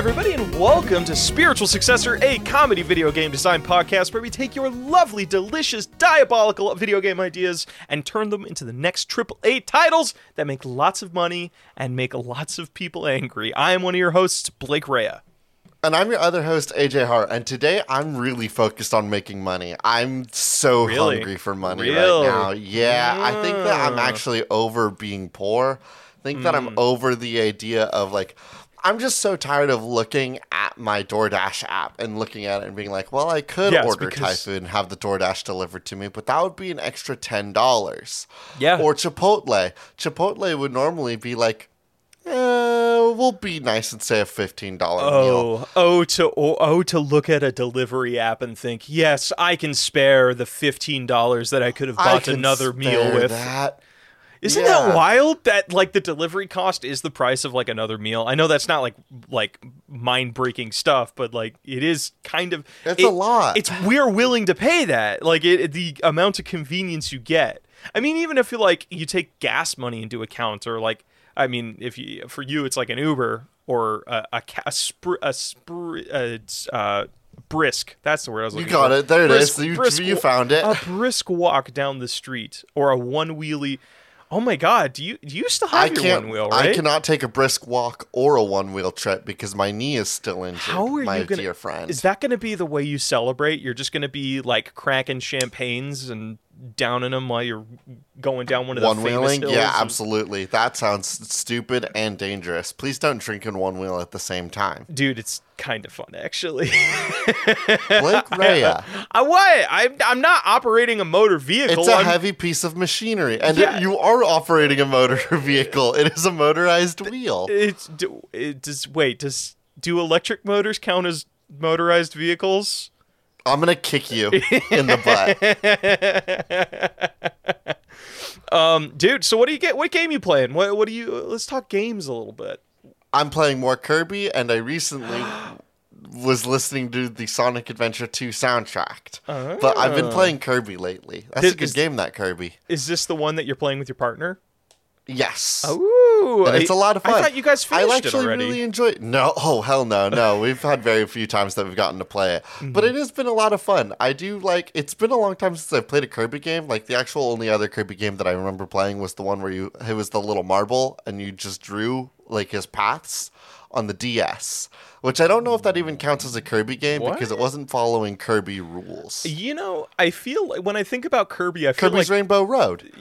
Everybody, and welcome to Spiritual Successor, a comedy video game design podcast where we take your lovely, delicious, diabolical video game ideas and turn them into the next AAA titles that make lots of money and make lots of people angry. I am one of your hosts, Blake Rea. And I'm your other host, AJ Hart, and today I'm really focused on making money. I'm so Really? hungry for money Really? right now. Yeah, I think that I'm actually over being poor. I think that Hmm. I'm over the idea of like, I'm just so tired of looking at my DoorDash app and looking at it and being like, well, I could Yes, order because- Thai food and have the DoorDash delivered to me, but that would be an extra $10. Yeah. Or Chipotle. Chipotle would normally be like, eh, we'll be nice and say a $15 meal. Oh, oh to oh, oh to look at a delivery app and think, yes, I can spare the fifteen dollars that I could have bought another meal with. that. Isn't Yeah. that wild? That like the delivery cost is the price of like another meal. I know that's not like like mind breaking stuff, but like it is kind of. It's it- a lot. It's we're willing to pay that. Like it, the amount of convenience you get. I mean, even if you like you take gas money into account, or like I mean, if you for you it's like an Uber or a a, a, spr, a, spr, uh, it's, uh, brisk. That's the word I was You looking got for. it. There it Brisk- is. You, brisk you found it. a brisk walk down the street or a one wheelie. Oh my god, do you do you still have I your one wheel, right? I cannot take a brisk walk or a one wheel trip because my knee is still injured. How are my you gonna? dear friend? Is that going to be the way you celebrate? You're just going to be like cracking champagnes and downing them while you're going down one of the one famous wheeling? Yeah, absolutely. That sounds stupid and dangerous. Please don't drink and one wheel at the same time. Dude, it's kind of fun actually. Blake Rea. I what? I'm I'm not operating a motor vehicle. It's a I'm- heavy piece of machinery, and Yeah. you are operating a motor vehicle. It is a motorized wheel. It's it does wait does do electric motors count as motorized vehicles? I'm gonna kick you in the butt. Um, dude. So what do you get? What game you playing? What what do you? Let's talk games a little bit. I'm playing more Kirby, and I recently was listening to the Sonic Adventure 2 soundtrack. But I've been playing Kirby lately. That's Is- a good is- game, that Kirby. Is this the one that you're playing with your partner? Yes. Ooh, and it's a lot of fun. I thought you guys I finished it actually already. really enjoy. No, oh hell no, no. We've had very few times that we've gotten to play it, Mm-hmm. but it has been a lot of fun. I do like. It's been a long time since I've played a Kirby game. Like the actual only other Kirby game that I remember playing was the one where you it was the little marble and you just drew like his paths on the DS. Which I don't know if that even counts as a Kirby game because it wasn't following Kirby rules. You know, I feel like when I think about Kirby, I feel Kirby's like Rainbow Road.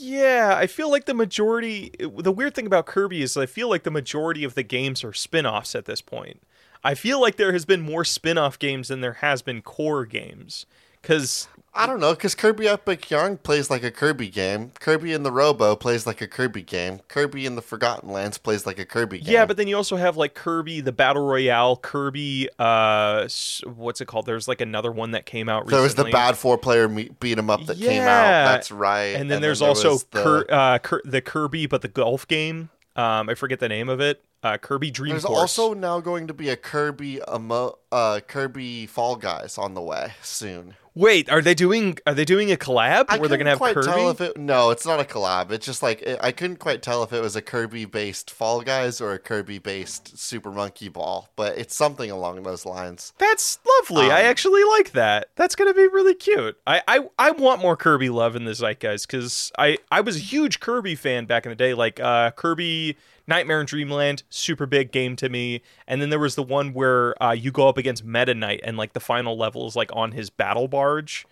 Yeah, I feel like the majority. The weird thing about Kirby is I feel like the majority of the games are spin-offs at this point. I feel like there has been more spin-off games than there has been core games. Cause I don't know, because Kirby Epic Yarn plays like a Kirby game. Kirby in the Robo plays like a Kirby game. Kirby in the Forgotten Lands plays like a Kirby game. yeah, but then you also have like Kirby the Battle Royale, Kirby. Uh, what's it called? There's like another one that came out. there was the bad four player me- beat 'em up that came Yeah. out. That's right. and then there's there also the, uh, Kir- the Kirby, but the golf game. Um, I forget the name of it. Uh, Kirby Dream There's Course. also now going to be a Kirby emo- uh Kirby Fall Guys on the way soon. Wait, are they doing? Are they doing a collab I where they're gonna have quite Kirby? tell if it. No, it's not a collab. It's just like it, I couldn't quite tell if it was a Kirby based Fall Guys or a Kirby based Super Monkey Ball, but it's something along those lines. That's lovely. I Um, actually like that. That's gonna be really cute. I I, I want more Kirby love in the zeitgeist because I I was a huge Kirby fan back in the day. Like uh, Kirby Nightmare in Dreamland, super big game to me. And then there was the one where uh, you go up against Meta Knight and like the final level is like on his battle barge.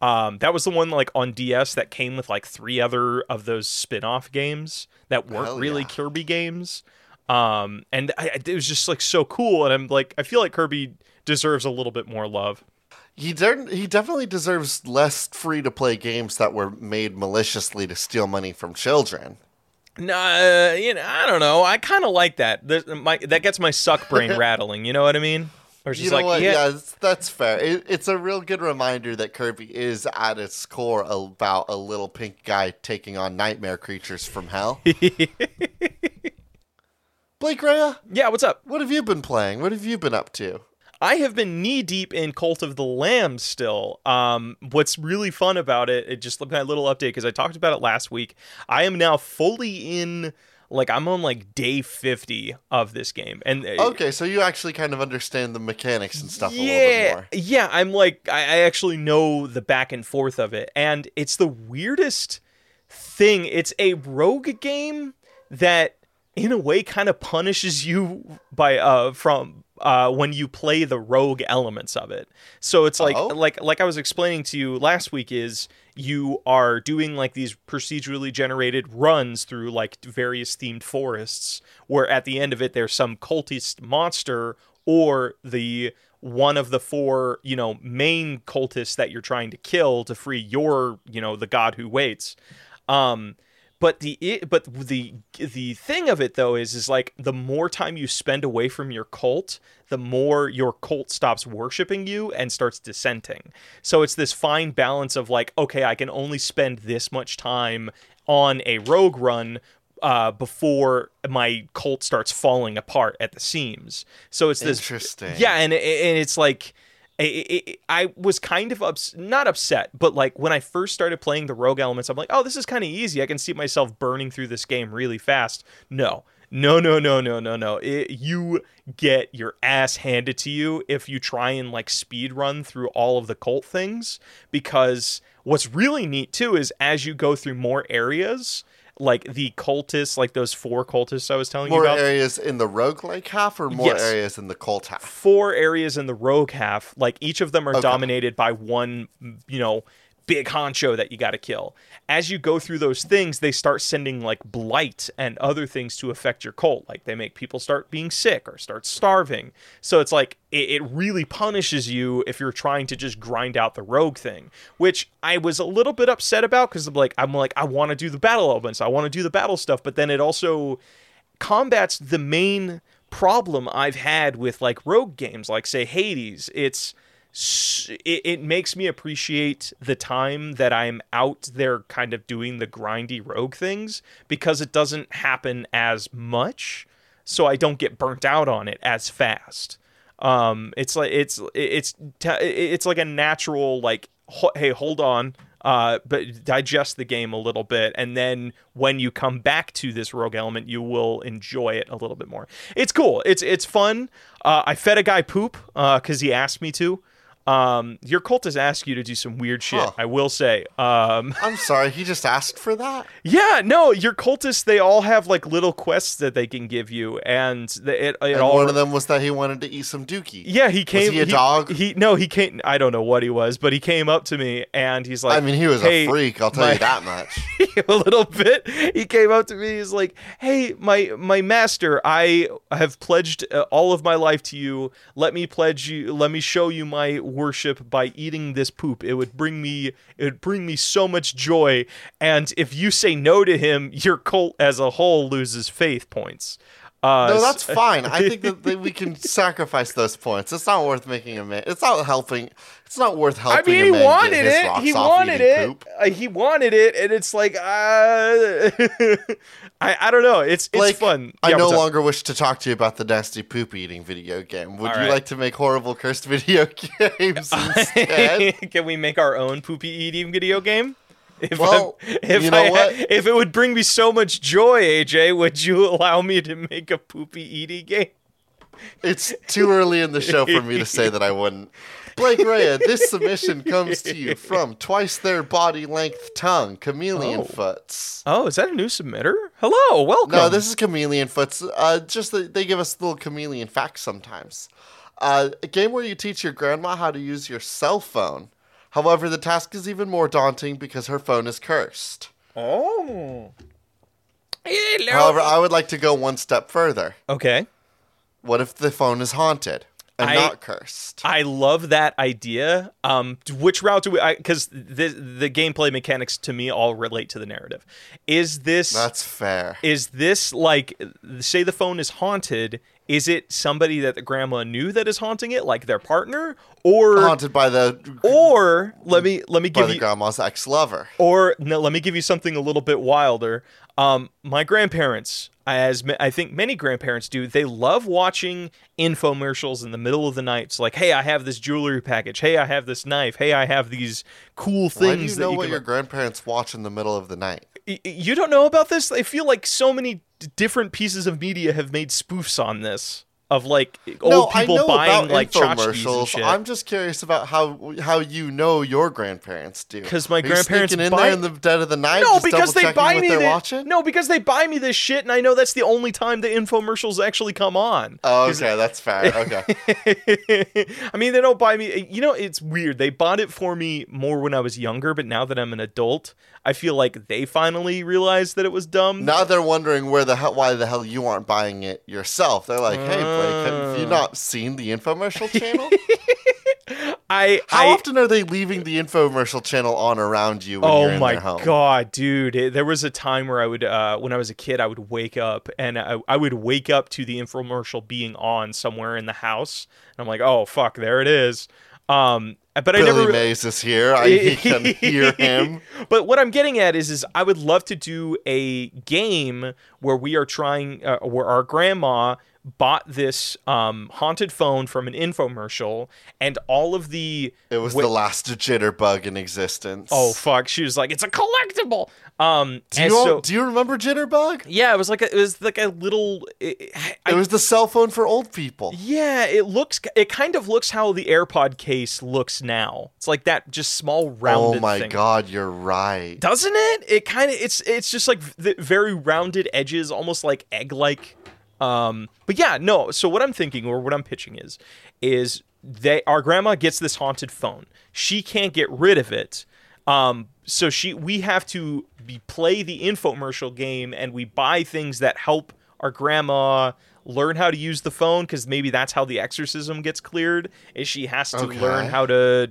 Um, that was the one like on DS that came with like three other of those spin-off games that weren't Hell really yeah. Kirby games. Um, and I, it was just like so cool. And I'm like, I feel like Kirby deserves a little bit more love. He de- he definitely deserves less free to play games that were made maliciously to steal money from children. Nah, uh, you know, I don't know. I kind of like that. There's, my that gets my suck brain rattling. You know what I mean? Or she's You know like, what? yeah, Yeah, that's, that's fair. It, it's a real good reminder that Kirby is at its core about a little pink guy taking on nightmare creatures from hell. Blake Rea, yeah. What's up? what have you been playing? What have you been up to? I have been knee deep in Cult of the Lamb still. Um, what's really fun about it, it just my little update because I talked about it last week. I am now fully in Like I'm on like day 50 of this game, and uh, Okay, so you actually kind of understand the mechanics and stuff a little yeah, bit more. yeah. I'm like I, I actually know the back and forth of it, and it's the weirdest thing. It's a rogue game that, in a way, kind of punishes you by uh from uh when you play the rogue elements of it. So it's like Oh. like like I was explaining to you last week is you are doing like these procedurally generated runs through like various themed forests where at the end of it there's some cultist monster or the one of the four you know main cultists that you're trying to kill to free your you know the god who waits um but the but the the thing of it though is is like the more time you spend away from your cult the more your cult stops worshiping you and starts dissenting so it's this fine balance of like okay i can only spend this much time on a rogue run uh, before my cult starts falling apart at the seams so it's this Interesting. yeah, and and it's like I, I, I was kind of ups- not upset, but like when I first started playing the rogue elements, I'm like, oh, this is kind of easy. I can see myself burning through this game really fast. No, no, no, no, no, no, no. It, you get your ass handed to you if you try and like speed run through all of the cult things. Because what's really neat too is as you go through more areas. Like the cultists, like those four cultists I was telling you about. More areas in the roguelike half or more Yes. areas in the cult half? four areas in the rogue half like each of them are Okay. dominated by one you know big honcho that you got to kill. As you go through those things they start sending like blight and other things to affect your cult. Like they make people start being sick or start starving. So it's like it, it really punishes you if you're trying to just grind out the rogue thing which i was a little bit upset about because i'm like i'm like i want to do the battle elements. I want to do the battle stuff. But then it also combat's the main problem I've had with like rogue games, like say Hades. It's it, it makes me appreciate the time that I'm out there kind of doing the grindy rogue things because it doesn't happen as much, so I don't get burnt out on it as fast. Um, it's like it's it's it's like a natural like hey hold on uh, but digest the game a little bit, and then when you come back to this rogue element, you will enjoy it a little bit more. It's cool. It's it's fun. Uh, I fed a guy poop because he asked me to. Um, your cultists ask you to do some weird shit. Huh. I will say. Um, I'm sorry, he just asked for that? yeah, no, your cultists they all have like little quests that they can give you, and the, it it And all one of them was that he wanted to eat some dookie. yeah, he came. Was he a dog? He no, he came. I don't know what he was, but he came up to me and he's like, I mean, he was "Hey, a freak, I'll tell my- you that much. a little bit. He came up to me. He's like, "Hey, my my master, I have pledged uh, all of my life to you. Let me pledge you. Let me show you my worship by eating this poop. It would bring me it would bring me so much joy. And if you say no to him, your cult as a whole loses faith points." Uh, No, that's fine. I think that, that we can sacrifice those points. It's not worth making a man. It's not helping. It's not worth helping. I mean, he wanted it. He wanted it. Uh, he wanted it, and it's like, uh, I I don't know. It's it's Blake, fun. I no longer wish to talk to you about the nasty poop eating video game. Would All you right. like to make horrible cursed video games instead? Can we make our own poopy eating video game? If Well, if you know I, what? If it would bring me so much joy, AJ, would you allow me to make a poopy eating game? It's too early in the show for me to say that I wouldn't. Blake Rea, this submission comes to you from twice their body length tongue, Chameleon Oh. Foots. Oh, is that a new submitter? Hello, welcome. No, this is Chameleon Foots. Uh, just that they give us little chameleon facts sometimes. Uh, a game where you teach your grandma how to use your cell phone. However, the task is even more daunting because her phone is cursed. Oh. Hello. However, I would like to go one step further. okay. What if the phone is haunted and I- not cursed? I love that idea. Um, which route do we? Because the the gameplay mechanics to me all relate to the narrative. Is this That's fair. is this like say the phone is haunted? Is it somebody that the grandma knew that is haunting it, like their partner, or haunted by the or let me let me by give the you grandma's ex lover. or no, let me give you something a little bit wilder. Um, my grandparents, as I think many grandparents do, they love watching infomercials in the middle of the night. It's like, hey, I have this jewelry package. Hey, I have this knife. Hey, I have these cool things Why do you know you what your grandparents watch in the middle of the night? You don't know about this? I feel like so many d- different pieces of media have made spoofs on this of like old no, people buying like infomercials. shit. I'm just curious about how how you know your grandparents do. Because my Are grandparents sneaking in buy- there in the dead of the night. no, because they buy me the, watching. No, because they buy me this shit, and I know that's the only time the infomercials actually come on. Oh, okay, that's fair. Okay. I mean, they don't buy me. You know, it's weird. They bought it for me more when I was younger, but now that I'm an adult, I feel like they finally realized that it was dumb. now they're wondering where the hell, why the hell you aren't buying it yourself. They're like, "Hey, Blake, have you Uh. not seen the infomercial channel? I, How I, often are they leaving the infomercial channel on around you when oh you're in my god, dude! It- there was a time where I would, uh, when I was a kid, I would wake up and I, I would wake up to the infomercial being on somewhere in the house, and I'm like, oh fuck, there it is. Um, but I Billy never. Mays is here. I can hear him. But what I'm getting at is, is I would love to do a game where we are trying, uh, where our grandma bought this um, haunted phone from an infomercial, and all of the It was Wait- the last jitterbug in existence. oh fuck, she was like, it's a collectible. Um, do you, all- so do you remember Jitterbug? yeah, it was like a, it was like a little. It, I, It was the cell phone for old people. yeah, it looks. It kind of looks how the AirPod case looks now. It's like that, just small rounded. Oh my thing. god, you're right. doesn't it it kind of it's it's just like the very rounded edges almost like egg like um but yeah no so what i'm thinking or what i'm pitching is is they our grandma gets this haunted phone she can't get rid of it um so she we have to be play the infomercial game and we buy things that help our grandma learn how to use the phone because maybe that's how the exorcism gets cleared is she has to Okay. learn how to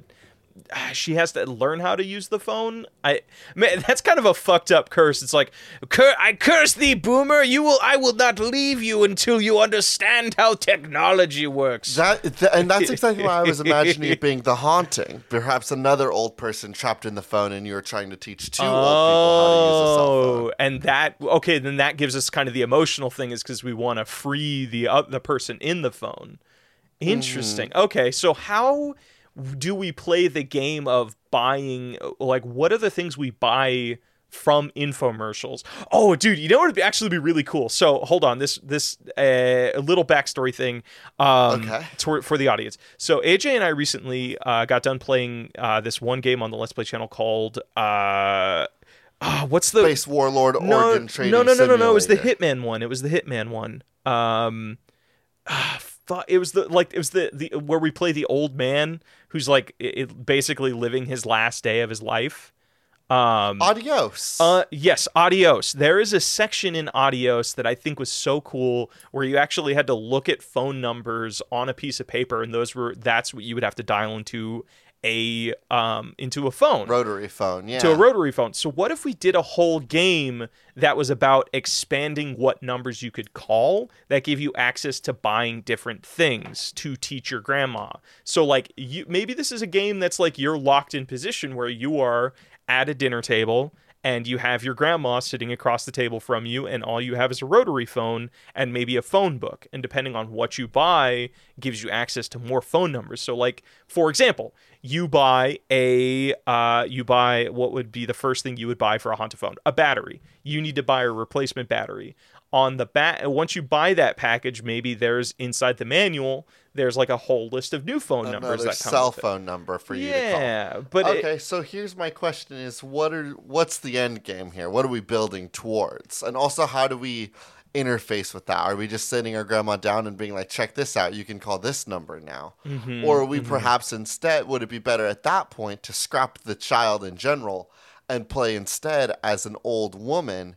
she has to learn how to use the phone. I man, that's kind of a fucked up curse. It's like, Cur- I curse thee, boomer. You will, I will not leave you until you understand how technology works. That th- and that's exactly why I was imagining it being the haunting. Perhaps another old person trapped in the phone, and you were trying to teach two old people how to use a cell phone. Oh, and that okay, then that gives us kind of the emotional thing is because we want to free the uh, the person in the phone. Interesting. Mm. Okay, so how do we play the game of buying? Like, what are the things we buy? From infomercials. Oh, dude, you know what would actually be really cool. So hold on, this this uh, a little backstory thing. Um, Okay. for, for the audience. So AJ and I recently uh, got done playing uh, this one game on the Let's Play channel called uh, ah, what's the Space Warlord no, Organ no, no, no, no, no. It was the Hitman one. It was the Hitman one. Um, ah, it was the like it was the the where we play the old man who's like it, basically living his last day of his life. Um, Adios. uh, yes, Adios. There is a section in Adios that I think was so cool where you actually had to look at phone numbers on a piece of paper, and those were that's what you would have to dial into a um into a phone Rotary phone. Yeah. to a rotary phone. So what if we did a whole game that was about expanding what numbers you could call that gave you access to buying different things to teach your grandma. So like you maybe this is a game that's like you're locked in position where you are at a dinner table and you have your grandma sitting across the table from you and all you have is a rotary phone and maybe a phone book. And depending on what you buy gives you access to more phone numbers. So like for example you buy a uh, you buy what would be the first thing you would buy for a haunted phone a battery. You need to buy a replacement battery. On the bat once you buy that package maybe there's inside the manual there's like a whole list of new phone numbers Another that come cell it. phone number for you to call. yeah but it- okay, so here's my question: Is what are what's the end game here? What are we building towards? And also, how do we interface with that? Are we just sitting our grandma down and being like, "Check this out. You can call this number now," Mm-hmm, or are we perhaps instead would it be better at that point to scrap the child in general and play instead as an old woman?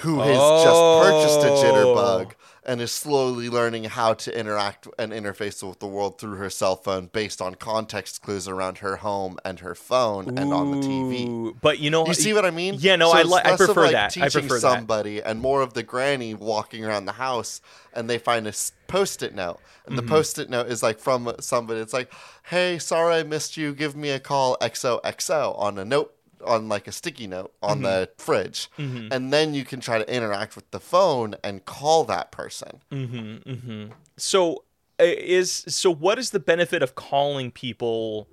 Who has just purchased a Oh. jitterbug and is slowly learning how to interact and interface with the world through her cell phone based on context clues around her home and her phone and on the TV. But you know, You see what I mean? Yeah, no, So I li- I prefer like, that. I Teaching prefer that. somebody and more of the granny walking around the house and they find a post-it note. And Mm-hmm. the post-it note is like from somebody. It's like, "Hey, sorry I missed you. Give me a call XOXO on a note on like a sticky note on the Mm-hmm. fridge." And then you can try to interact with the phone and call that person. So uh, is so what is the benefit of calling people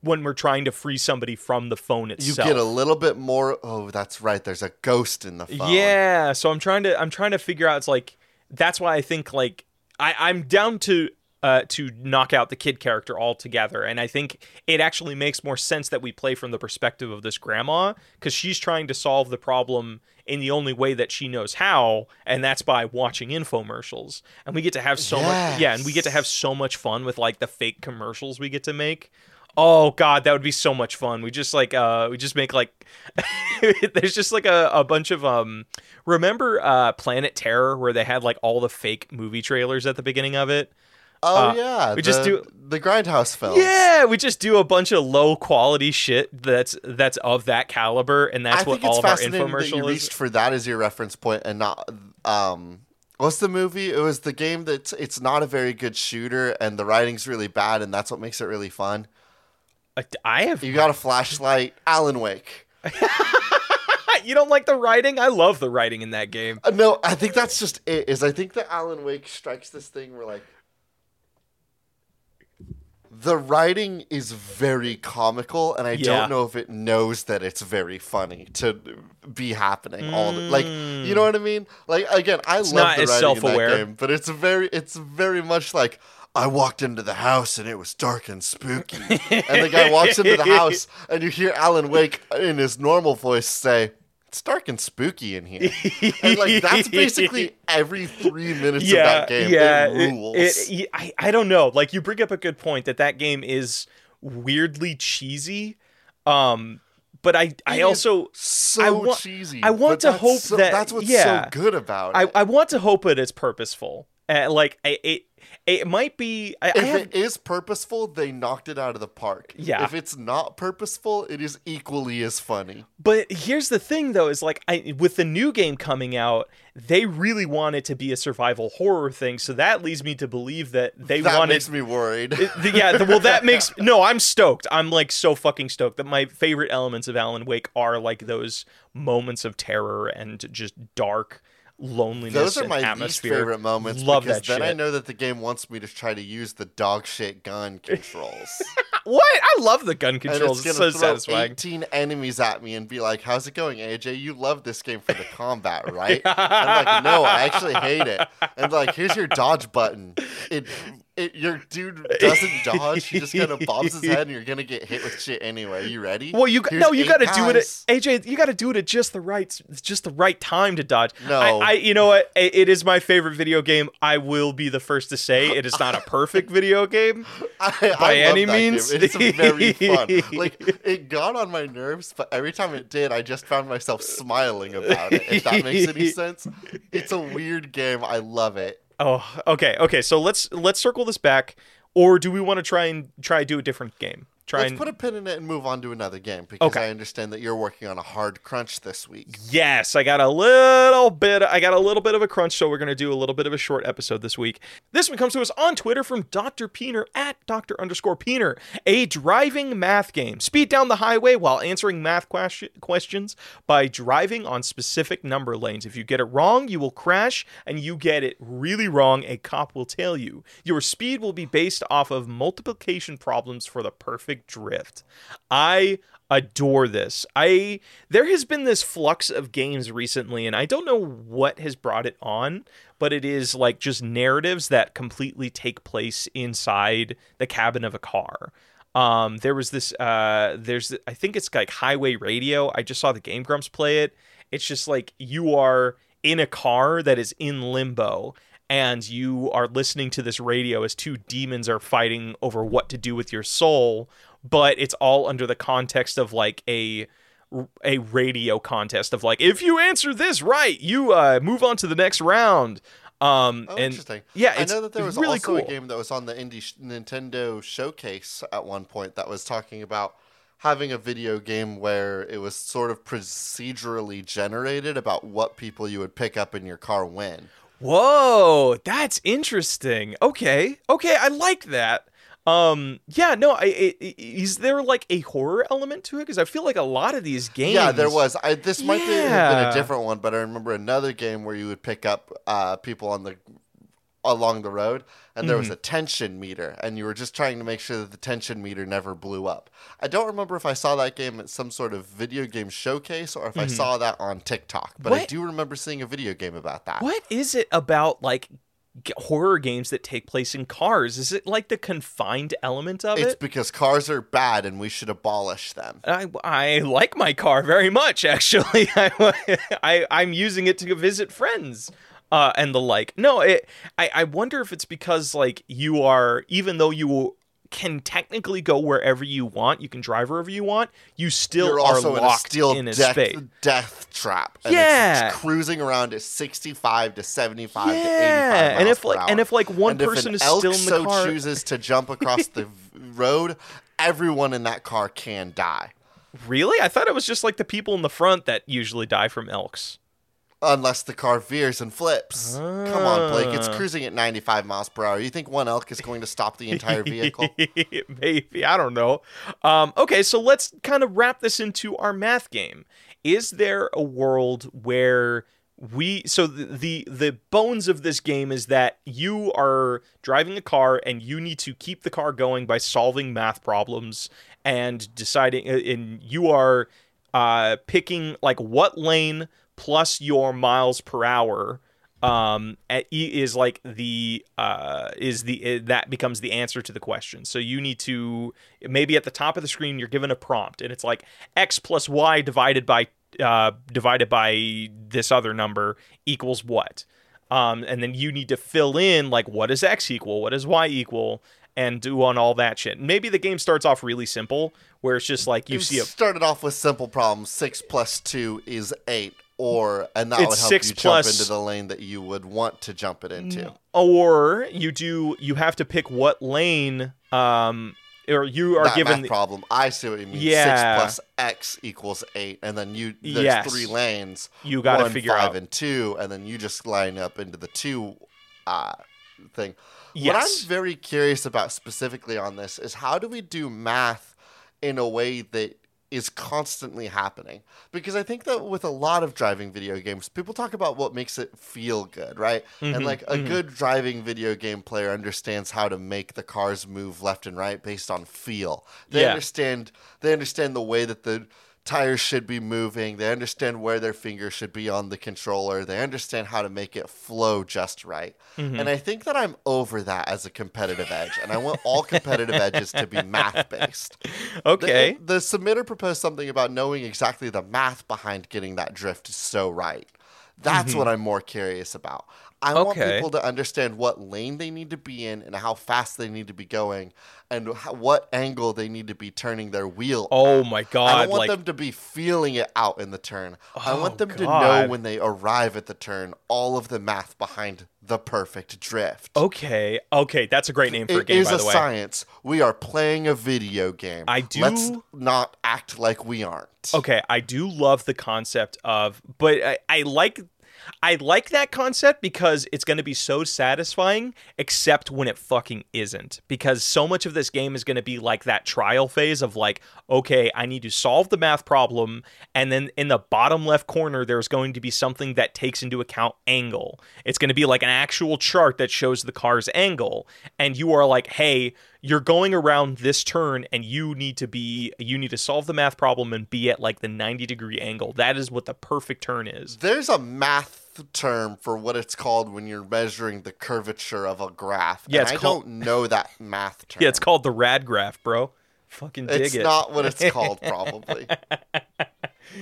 when we're trying to free somebody from the phone itself. You get a little bit more. Oh, that's right. There's a ghost in the phone. Yeah, so I'm trying to I'm trying to figure out. It's like that's why I think like I I'm down to uh to knock out the kid character altogether, and I think it actually makes more sense that we play from the perspective of this grandma because she's trying to solve the problem in the only way that she knows how, and that's by watching infomercials. And we get to have so much yeah, and we get to have so much fun with like the fake commercials we get to make. Oh god, that would be so much fun. We just like uh we just make like there's just like a, a bunch of um remember uh Planet Terror where they had like all the fake movie trailers at the beginning of it? Oh Uh, yeah. we just the- do- the grindhouse films. Yeah, we just do a bunch of low quality shit that's that's of that caliber and that's I what all of our fascinating that you reached is. for that as your reference point and not um. What's the movie? It was the game that it's not a very good shooter and the writing's really bad and that's what makes it really fun. I have You got a flashlight, Alan Wake. you don't like the writing? I love the writing in that game. Uh, no, I think that's just it. Is I think that Alan Wake strikes this thing where like the writing is very comical, and I Yeah. don't know if it knows that it's very funny to be happening all the like. You know what I mean? Like again, I love the writing in that game, but it's very, it's very much like. I walked into the house and it was dark and spooky. and the guy walks into the house and you hear Alan Wake in his normal voice say, It's dark and spooky in here. And like that's basically every three minutes of that game. Yeah, it rules. it- it- I, I don't know. Like you bring up a good point that that game is weirdly cheesy. Um, but I I also so I wa- cheesy. I want to hope so- that- that's what's yeah. so good about I, it. I want to hope that it's purposeful. Uh, like I, it it might be. I, I if have, it is purposeful, they knocked it out of the park. Yeah. If it's not purposeful, it is equally as funny. But here's the thing, though, is like I, with the new game coming out, they really want it to be a survival horror thing. So that leads me to believe that they want it. that wanted. makes me worried. The- yeah, the- well, that makes no. I'm stoked. I'm like so fucking stoked that my favorite elements of Alan Wake are like those moments of terror and just dark loneliness. Those are and my atmosphere. least favorite moments Love because that then I know that the game wants me to try to use the dog shit gun controls. What? I love the gun and controls. it's It's, gonna so throw satisfying. 18 enemies at me and be like, "How's it going, AJ? You love this game for the combat, right?" I'm like, "No, I actually hate it." And like, here's your dodge button. It, it your dude doesn't dodge. He just kind of bobs his head, and you're gonna get hit with shit anyway. You ready? Well, you Here's no, you got to do it. At. AJ, you got to do it at just the right, just the right time to dodge. No. I, I you know what? It- it is my favorite video game. I will be the first to say it is not a perfect video game. I, by any that game. means. It's very fun. Like it got on my nerves, but every time it did, I just found myself smiling about it. If that makes any sense, it's a weird game. I love it. Oh, okay, okay. So let's let's circle this back, or do we want to try and try do a different game? Try Let's and put a pin in it and move on to another game because Okay. I understand that you're working on a hard crunch this week. Yes, I got a little bit. I got a little bit of a crunch, so we're gonna do a little bit of a short episode this week. This one comes to us on Twitter from Dr. Peener at Dr. underscore Peener. A driving math game. Speed down the highway while answering math question- questions by driving on specific number lanes. If you get it wrong, you will crash, and you get it really wrong, a cop will tell you. Your speed will be based off of multiplication problems for the perfect drift. I adore this. I there has been this flux of games recently and I don't know what has brought it on, but it is like just narratives that completely take place inside the cabin of a car. Um there was this uh there's I think it's like Highway Radio. I just saw the Game Grumps play it. It's just like you are in a car that is in limbo and you are listening to this radio as two demons are fighting over what to do with your soul but it's all under the context of like a a radio contest of like if you answer this right you uh move on to the next round um Oh, and interesting. yeah I know that there was really also cool a game that was on the indie sh- Nintendo showcase at one point that was talking about having a video game where it was sort of procedurally generated about what people you would pick up in your car when. Whoa that's interesting. Okay okay i like that. Um yeah no I, I is there like a horror element to it? Because i feel like a lot of these games Yeah, there was. I, this might be, have been a different one, but I remember another game where you would pick up uh, people on the along the road, and there was Mm-hmm. a tension meter, and you were just trying to make sure that the tension meter never blew up. I don't remember if I saw that game at some sort of video game showcase or if I saw that on TikTok, but I Mm-hmm. Do remember seeing a video game about that. What is it about like g- horror games that take place in cars? Is it like the confined element of It's it? It's because cars are bad and we should abolish them. I, I like my car very much, actually. I, I, I'm using it to visit friends uh, and the like. No, it, I, I wonder if it's because, like, you are, even though you can technically go wherever you want, you can drive wherever you want, you still You're are also in a locked in a death, space. death trap. And Yeah. it's cruising around at 65 to 75 to 85 Yeah, and if like, and if like one and person is still in the so car, chooses to jump across the road, everyone in that car can die. really? I thought it was just like the people in the front that usually die from elks. Unless the car veers and flips. Come on, Blake. It's Ah. cruising at 95 miles per hour. You think one elk is going to stop the entire vehicle? Maybe I don't know. Um, okay, so let's kind of wrap this into our math game. Is there a world where we so the, the the bones of this game is that you are driving a car and you need to keep the car going by solving math problems and deciding and you are uh picking like what lane plus your miles per hour um at- is like the uh is the that becomes the answer to the question. So you need to maybe at the top of the screen you're given a prompt and it's like x plus y divided by uh divided by this other number equals what? Um and then you need to fill in like what is x equal what is y equal and do on all that shit. Maybe the game starts off really simple where it's just like you You see a started off with simple problems. Six plus two is eight, or and that It's would help six you plus- jump into the lane that you would want to jump it into. or you do you have to pick what lane um or you are that given math the- problem. I see what you mean. Yeah. Six plus x equals eight, and then you there's Yes. three lanes. You gotta figure five, out- and two, and then you just line up into the two uh, thing. What I'm very curious about specifically on this is how do we do math in a way that is constantly happening? Because I think that with a lot of driving video games, people talk about what makes it feel good, right? Mhm, And like a mhm. good driving video game player understands how to make the cars move left and right based on feel. They Yeah. understand they understand the way that the tires should be moving. They understand where their fingers should be on the controller. They understand how to make it flow just right. Mhm. And I think that I'm over that as a competitive edge. And I want all competitive edges to be math based. okay The, the submitter proposed something about knowing exactly the math behind getting that drift so right. That's what I'm more curious about. I want Mm-hmm. People to understand what lane they need to be in and how fast they need to be going and how, what angle they need to be turning their wheel. oh at. my I god don't want like them to be feeling it out in the turn. I Oh, want them to know when they arrive at the turn all of the math behind the perfect drift. okay okay that's a great name for a game is by a the way science. We are playing a video game. I do- Let's not act like we aren't. okay i do love the concept of but i, I like I like that concept because it's going to be so satisfying, except when it fucking isn't. Because so much of this game is going to be like that trial phase of like, okay, I need to solve the math problem. And then in the bottom left corner, there's going to be something that takes into account angle. It's going to be like an actual chart that shows the car's angle. And you are like, hey, you're going around this turn and you need to be you need to solve the math problem and be at like the 90 degree angle that is what the perfect turn is There's a math term for what it's called when you're measuring the curvature of a graph. Yeah, I called- don't know that math term. yeah it's called the rad graph bro fucking dig It's it not what it's called, probably.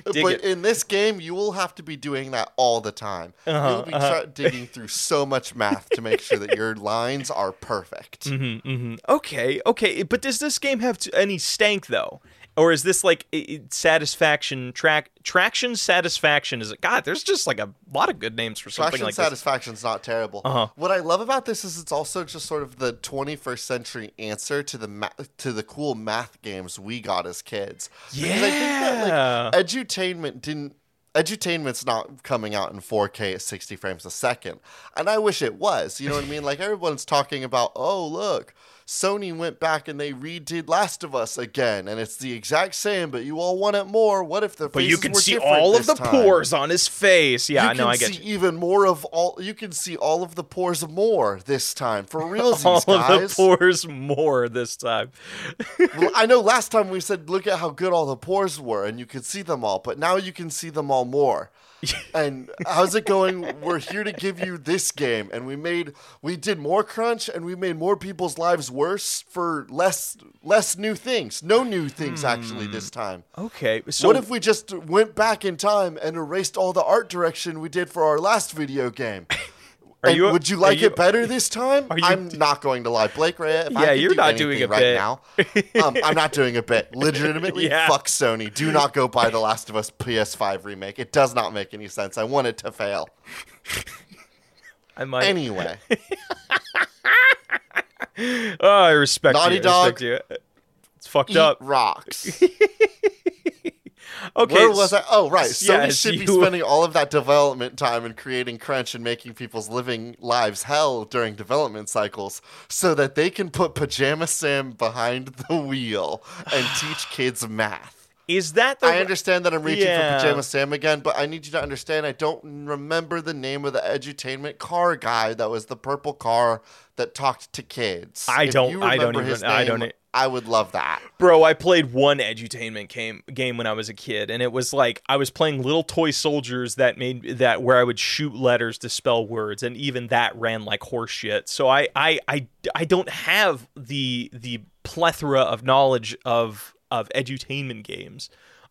But it. in this game, you will have to be doing that all the time. Uh-huh, You'll be uh-huh. digging through so much math to make sure that your lines are perfect. hmm hmm Okay, okay, but does this game have any stank though, or is this like satisfaction track traction satisfaction? Is it God? There's just like a lot of good names for something Traction like this. satisfaction's not terrible. Uh-huh. What I love about this is it's also just sort of the 21st century answer to the ma- to the cool math games we got as kids. Because I think that, like, Yeah. edutainment didn't edutainment's not coming out in 4K at 60 frames a second. And I wish it was. You know what I mean? Like everyone's talking about, oh, look, Sony went back and they redid Last of Us again, and it's the exact same, but you all want it more. What if the But you can see all of the time? pores on his face. Yeah, I know. I get see you. even more of all. You can see all of the pores more this time for realsies, All of the pores more this time. Well, I know last time we said, look at how good all the pores were, and you could see them all, but now you can see them all more. and how's it going? We're here to give you this game, and we made we did more crunch, and we made more people's lives worse for less less new things. No new things actually this hmm. time. Okay, so what if we just went back in time and erased all the art direction we did for our last video game? Are And you- would you like you- it better this time? I'm not going to lie, Blake Rea. If I Yeah, could you're do not doing a right bit. now. Um, I'm not doing a bit. Legitimately, Yeah. fuck Sony. Do not go buy the Last of Us PS5 remake. It does not make any sense. I want it to fail. I might. Anyway, oh, I respect Naughty you. I Dog, respect you. It's fucked up. rocks. Okay, Where was I? Oh, right. Sony yes, should be spending all of that development time and creating crunch and making people's living lives hell during development cycles so that they can put Pajama Sam behind the wheel and teach kids math. Is that the? I understand that I'm reaching Yeah. for Pajama Sam again, but I need you to understand I don't remember the name of the edutainment car guy that was the purple car that talked to kids. I If don't- I don't remember even- I don't I would love that. Bro, I played one edutainment game game when I was a kid, and it was like I was playing little toy soldiers that made that where I would shoot letters to spell words, and even that ran like horse shit. So I I I, I don't have the the plethora of knowledge of of edutainment games.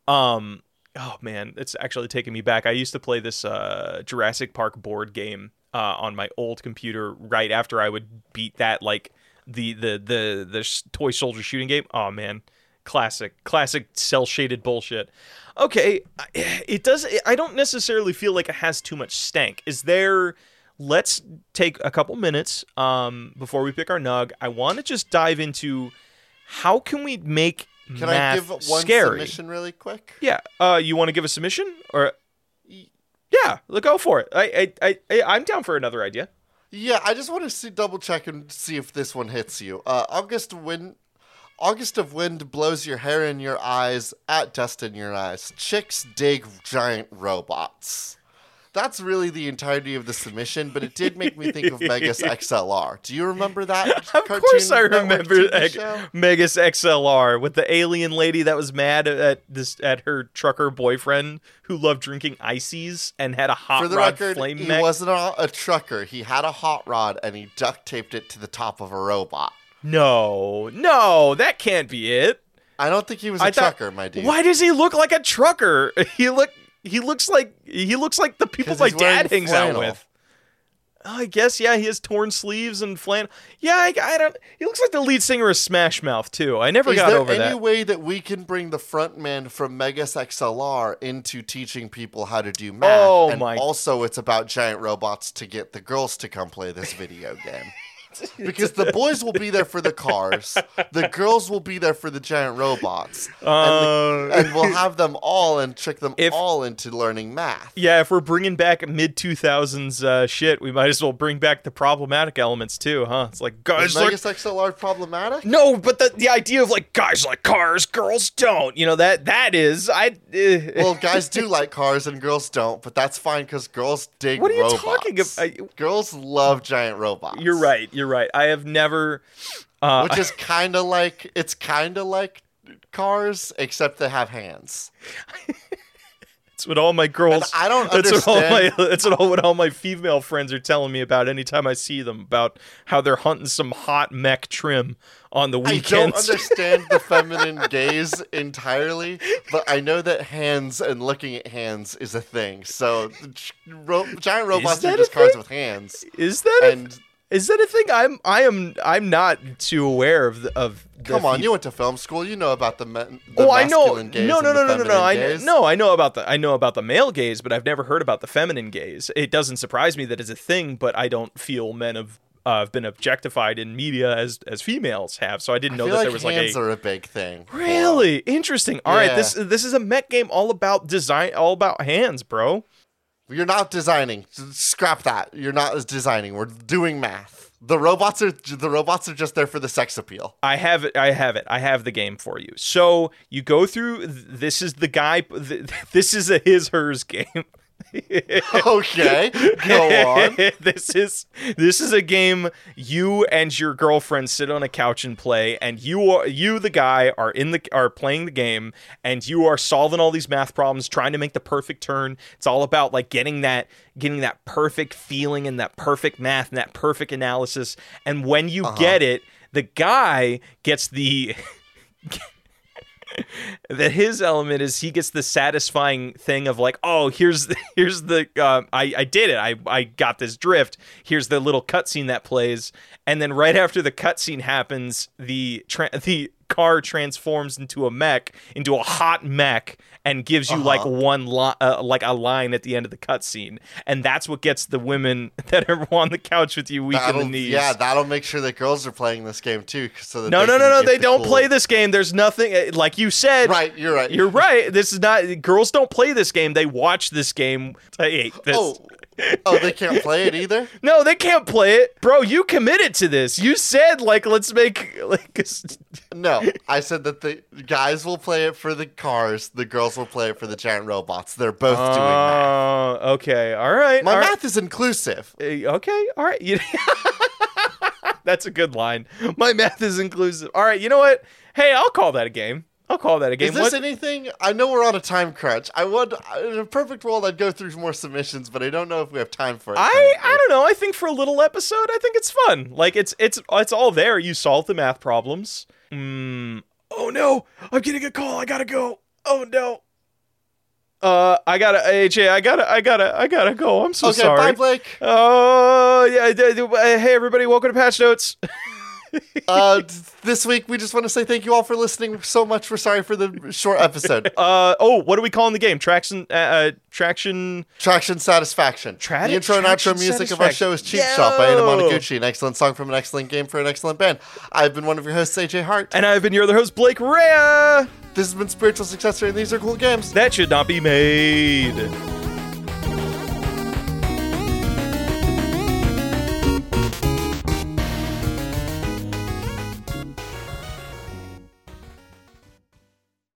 Um oh man, it's actually taking me back. I used to play this uh Jurassic Park board game uh on my old computer right after I would beat that like the the the the toy soldier shooting game. Oh man, classic classic cell shaded bullshit. Okay, it does I don't necessarily feel like it has too much stank. Is there let's take a couple minutes um before we pick our nug. I want to just dive into how can we make Can I give one scary? submission really quick? Yeah. Uh, you want to give a submission or? Yeah, look, go for it. I, I, I, I'm down for another idea. Yeah, I just want to see double check and see if this one hits you. Uh, August wind, August of wind blows your hair in your eyes, at dust in your eyes. Chicks dig giant robots. That's really the entirety of the submission, but it did make me think of Megas XLR. Do you remember that? Of course, I remember Eg-? Megas XLR with the alien lady that was mad at this at her trucker boyfriend who loved drinking ices and had a hot For the rod record, flame he mech. wasn't a, a trucker. He had a hot rod and he duct taped it to the top of a robot. No, no, that can't be it. I don't think he was a I thought- trucker, my dude. Why does he look like a trucker? He look he looks like he looks like the people my dad hangs out flannel. with. I guess yeah, he has torn sleeves and flannel. Yeah, I, I don't. He looks like the lead singer of Smash Mouth too. I never Is got over that. Is there any way that we can bring the frontman from Megas XLR into teaching people how to do math? Oh and my- Also, it's about giant robots to get the girls to come play this video game. because the boys will be there for the cars, the girls will be there for the giant robots, and, Uh, the- and we'll have them all and trick them If- all into learning math. yeah, if we're bringing back mid two thousands uh, shit, we might as well bring back the problematic elements too, huh? It's like guys Is like XLR problematic? no, but the the idea of like guys like cars, girls don't. You know that that is I. Uh, Well, guys do like cars and girls don't, but that's fine because girls dig What are you robots. talking about? Girls love giant robots. you're right. You're right. I have never. Uh, which is kind of like it's kind of like cars except they have hands That's what all my girls. And I don't that's What all understand- my, that's what all, what all my female friends are telling me about anytime I see them about how they're hunting some hot mech trim on the weekends. i don't understand the feminine gaze entirely but i know that hands and looking at hands is a thing so ro- giant robots are just cars with hands is that a, and is that a thing? I'm I am I'm not too aware of the, of. The come on fe- you went to film school you know about the, men, the Oh, I know. gaze No, no, no, no, no, no. I gaze. no, I know about the I know about the male gaze, but I've never heard about the feminine gaze. It doesn't surprise me that it's a thing, but I don't feel men have uh, been objectified in media as as females have. So I didn't know that like there was like hands a are a big thing. really interesting. All right, Yeah. this this is a mech game all about design, all about hands, bro. You're not designing. Scrap that. You're not designing. We're doing math. The robots are the robots are just there for the sex appeal. I have it. I have it. I have the game for you. So you go through. This is the guy. This is a his hers game. Okay, go on. this is this is a game you and your girlfriend sit on a couch and play, and you are you the guy are in the are playing the game, and you are solving all these math problems, trying to make the perfect turn. It's all about like getting that getting that perfect feeling and that perfect math and that perfect analysis. And when you uh-huh. get it, the guy gets the that his element is he gets the satisfying thing of like oh here's the, here's the um, I I did it. I I got this drift. Here's the little cutscene that plays. And then right after the cutscene happens the tra- the car transforms into a mech into a hot mech and gives you like one li- uh, like a line at the end of the cutscene and that's what gets the women that are on the couch with you weak in the That'll, knees yeah, that'll make sure that girls are playing this game too. So no no no no they the don't cool- play this game there's nothing uh, like you said Right, you're right. You're right. This is not girls don't play this game. They watch this game. Hey, this. Oh, oh, they can't play it either. No, they can't play it. Bro, you committed to this. You said like let's make like No, I said that the guys will play it for the cars, the girls will play it for the giant robots. They're both doing that. Oh, okay. All right. My all right. math is inclusive. Uh, Okay. All right. That's a good line. My math is inclusive. All right. You know what? Hey, I'll call that a game. I'll call that a game. Is this What- anything? I know we're on a time crunch. I would, in a perfect world, I'd go through more submissions, but I don't know if we have time for it. I. I don't know. I think for a little episode, I think it's fun. Like it's it's it's all there. You solve the math problems. Mm. Oh no! I'm getting a call. I gotta go. Oh no. Uh, I gotta AJ. I gotta I gotta I gotta go. I'm so Okay, sorry. bye, Blake. Oh yeah. I did- uh, Hey everybody, welcome to Patch Notes. Uh, this week, we just want to say thank you all for listening so much. We're sorry for the short episode. Uh oh, what are we calling the game? Traction uh, uh traction. Traction Satisfaction. Trad- the intro and outro music of our show is Cheap Shot by Anamanaguchi, an excellent song from an excellent game for an excellent band. I've been one of your hosts, AJ Hart. And I've been your other host, Blake Rea. This has been Spiritual Successor, and these are cool games. That should not be made.